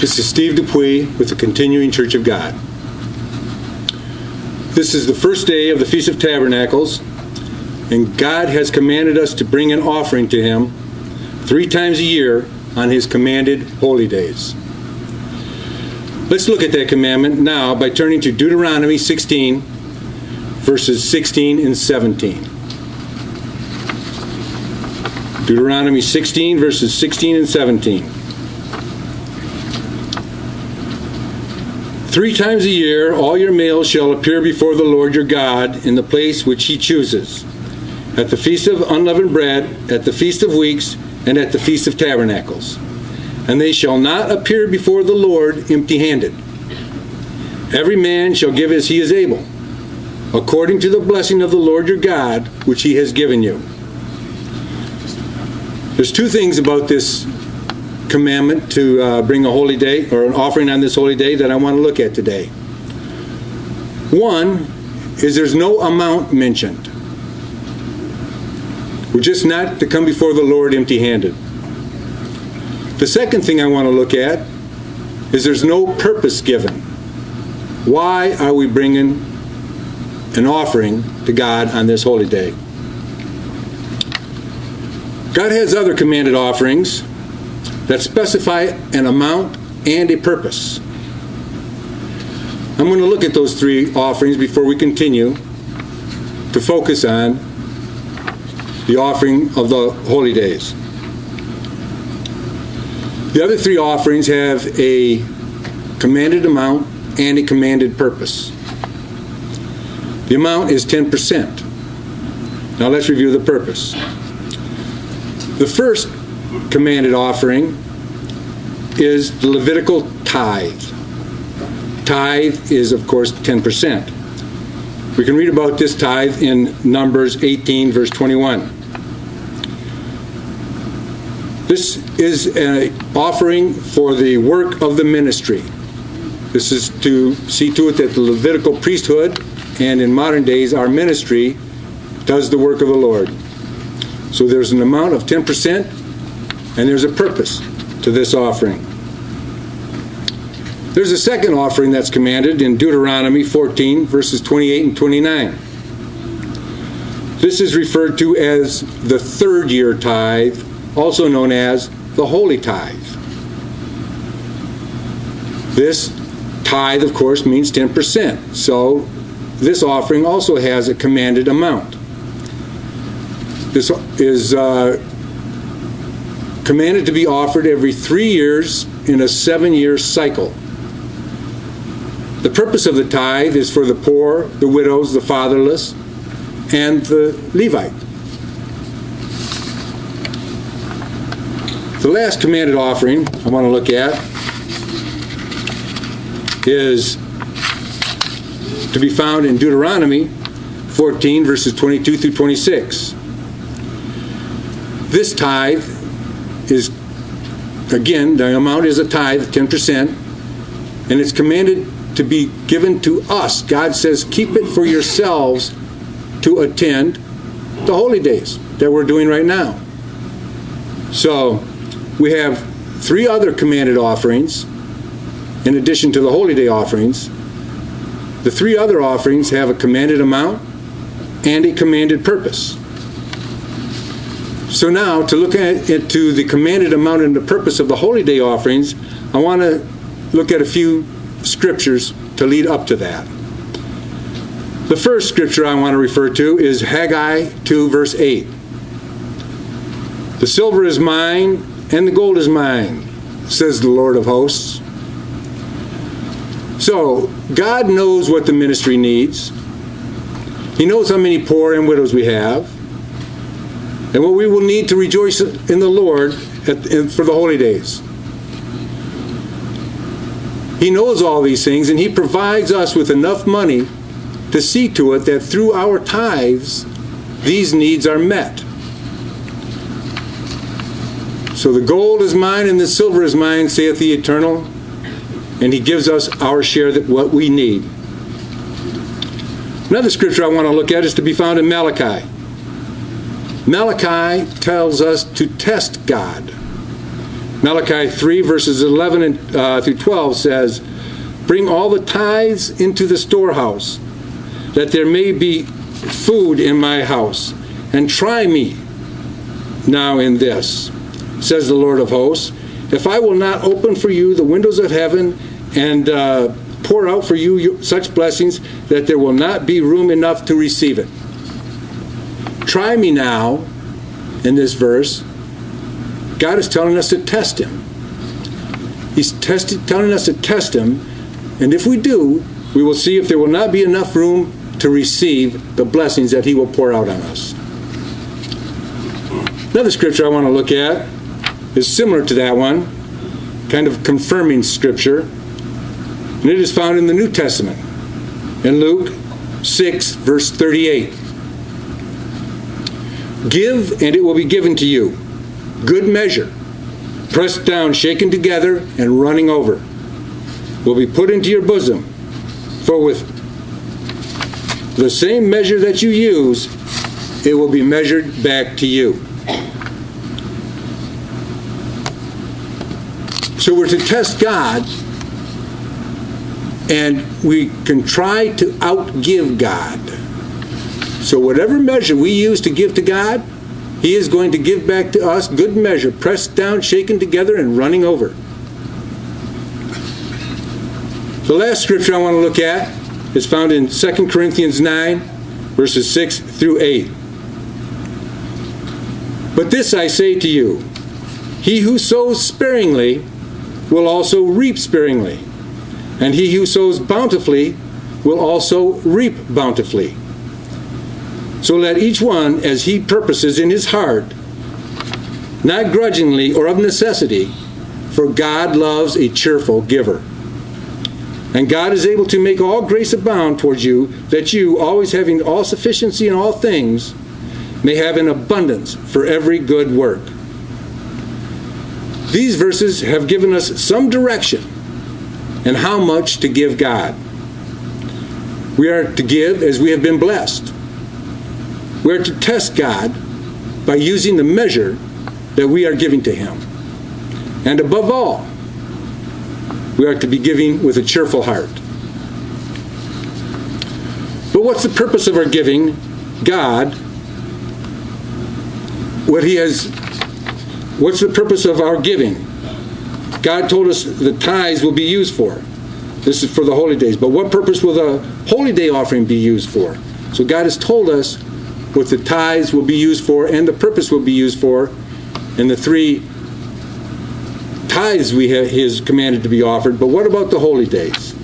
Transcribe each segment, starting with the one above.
This is Steve Dupuie with the Continuing Church of God. This is the first day of the Feast of Tabernacles, and God has commanded us to bring an offering to Him three times a year on His commanded holy days. Let's look at that commandment now by turning to Deuteronomy 16, verses 16 and 17. Deuteronomy 16, verses 16 and 17. Three times a year all your males shall appear before the Lord your God in the place which he chooses, at the feast of unleavened bread, at the feast of weeks, and at the feast of tabernacles. And they shall not appear before the Lord empty handed. Every man shall give as he is able, according to the blessing of the Lord your God, which he has given you. There's two things about this commandment to uh, bring a holy day or an offering on this holy day that I want to look at today. One is there's no amount mentioned. We're just not to come before the Lord empty handed. The second thing I want to look at is there's no purpose given. Why are we bringing an offering to God on this holy day? God has other commanded offerings that specify an amount and a purpose. I'm going to look at those three offerings before we continue to focus on the offering of the holy days. The other three offerings have a commanded amount and a commanded purpose. The amount is 10%. Now let's review the purpose. The first commanded offering is the Levitical tithe. Tithe is, of course, 10%. We can read about this tithe in Numbers 18, verse 21. This is an offering for the work of the ministry. This is to see to it that the Levitical priesthood and in modern days our ministry does the work of the Lord. So there's an amount of 10% and there's a purpose to this offering. There's a second offering that's commanded in Deuteronomy 14, verses 28 and 29. This is referred to as the third year tithe, also known as the holy tithe. This tithe, of course, means 10%. So this offering also has a commanded amount. This is uh, commanded to be offered every three years in a seven year cycle. The purpose of the tithe is for the poor, the widows, the fatherless, and the Levite. The last commanded offering I want to look at is to be found in Deuteronomy 14, verses 22 through 26. This tithe is, again, the amount is a tithe, 10%, and it's commanded to be given to us. God says, keep it for yourselves to attend the holy days that we're doing right now. So we have three other commanded offerings in addition to the holy day offerings. The three other offerings have a commanded amount and a commanded purpose. So now, to look at it to the commanded amount and the purpose of the holy day offerings, I want to look at a few scriptures to lead up to that. The first scripture I want to refer to is Haggai 2, verse 8. The silver is mine and the gold is mine, says the Lord of hosts. So, God knows what the ministry needs. He knows how many poor and widows we have and what we will need to rejoice in the Lord at, for the holy days. He knows all these things, and He provides us with enough money to see to it that through our tithes, these needs are met. So the gold is mine and the silver is mine, saith the Eternal, and He gives us our share that what we need. Another scripture I want to look at is to be found in Malachi. Malachi tells us to test God. Malachi 3, verses 11 and, uh, through 12 says, Bring all the tithes into the storehouse, that there may be food in my house, and try me now in this, says the Lord of hosts, if I will not open for you the windows of heaven and uh, pour out for you such blessings that there will not be room enough to receive it. Try me now in this verse. God is telling us to test him. He's tested, telling us to test him, and if we do, we will see if there will not be enough room to receive the blessings that he will pour out on us. Another scripture I want to look at is similar to that one, kind of confirming scripture. And it is found in the New Testament, in Luke 6, verse 38. Give, and it will be given to you. Good measure, pressed down, shaken together, and running over, will be put into your bosom. For with the same measure that you use, it will be measured back to you. So we're to test God, and we can try to outgive God. So whatever measure we use to give to God, He is going to give back to us good measure, pressed down, shaken together, and running over. The last scripture I want to look at is found in 2 Corinthians 9, verses 6 through 8. But this I say to you He who sows sparingly will also reap sparingly, and he who sows bountifully will also reap bountifully. So let each one as he purposes in his heart, not grudgingly or of necessity, for God loves a cheerful giver. And God is able to make all grace abound towards you, that you, always having all sufficiency in all things, may have an abundance for every good work. These verses have given us some direction in how much to give God. We are to give as we have been blessed. We are to test God by using the measure that we are giving to Him. And above all, we are to be giving with a cheerful heart. But what's the purpose of our giving? God, what He has What's the purpose of our giving? God told us the tithes will be used for. This is for the holy days. But what purpose will the holy day offering be used for? So God has told us what the tithes will be used for and the purpose will be used for. And the three tithes we have, he has commanded to be offered. But what about the holy days?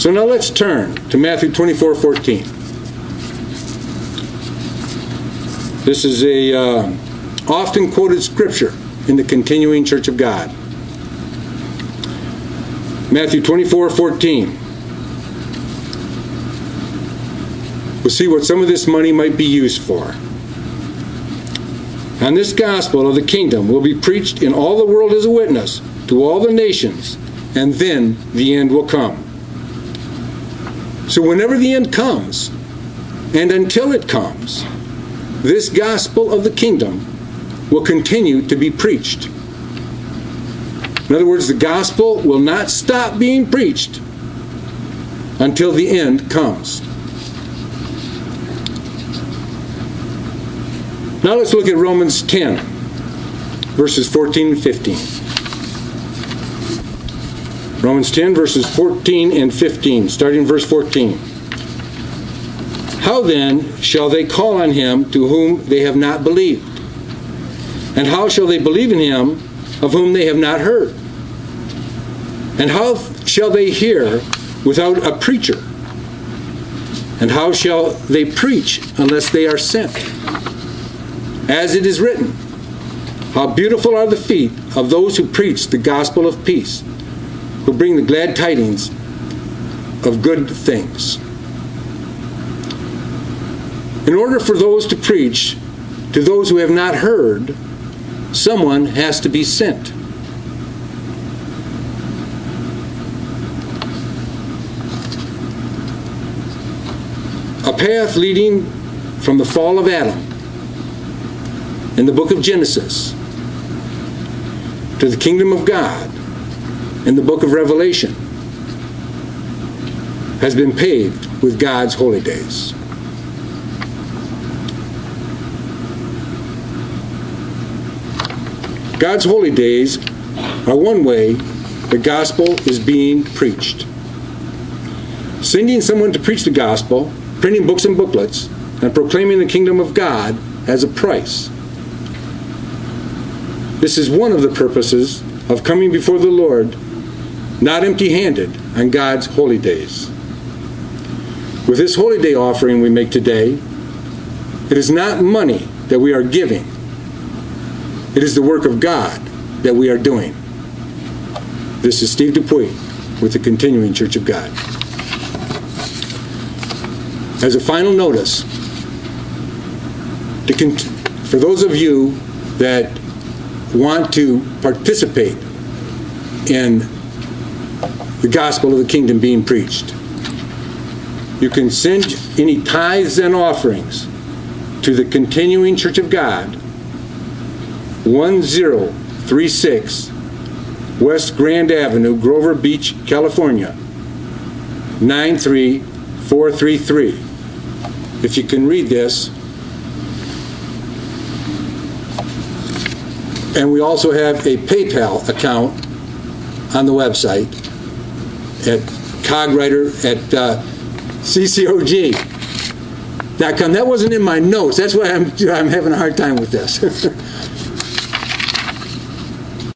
So now let's turn to Matthew 24 14. This is a. Uh, often quoted scripture in the continuing Church of God. Matthew 24 14. We'll see what some of this money might be used for. And this gospel of the kingdom will be preached in all the world as a witness to all the nations, and then the end will come. So, whenever the end comes, and until it comes, this gospel of the kingdom will continue to be preached. In other words, the gospel will not stop being preached until the end comes. Now let's look at Romans 10, verses 14 and 15. Romans 10, verses 14 and 15, starting verse 14. How then shall they call on him to whom they have not believed? And how shall they believe in him of whom they have not heard? And how shall they hear without a preacher? And how shall they preach unless they are sent? As it is written, How beautiful are the feet of those who preach the gospel of peace, who bring the glad tidings of good things. In order for those to preach to those who have not heard, someone has to be sent. A path leading from the fall of Adam in the book of Genesis to the kingdom of God in the book of Revelation has been paved with God's holy days. God's holy days are one way the gospel is being preached. Sending someone to preach the gospel, printing books and booklets, and proclaiming the kingdom of God as a price. This is one of the purposes of coming before the Lord not empty handed on God's holy days. With this holy day offering we make today, it is not money that we are giving, it is the work of God that we are doing. This is Steve Dupuie with the Continuing Church of God. As a final notice, for those of you that want to participate in the gospel of the kingdom being preached. You can send any tithes and offerings to the Continuing Church of God, 1036 West Grand Avenue, Grover Beach, California, 93433. If you can read this, and we also have a PayPal account on the website at cogwriter at uh, ccog.com. That wasn't in my notes. That's why I'm, I'm having a hard time with this.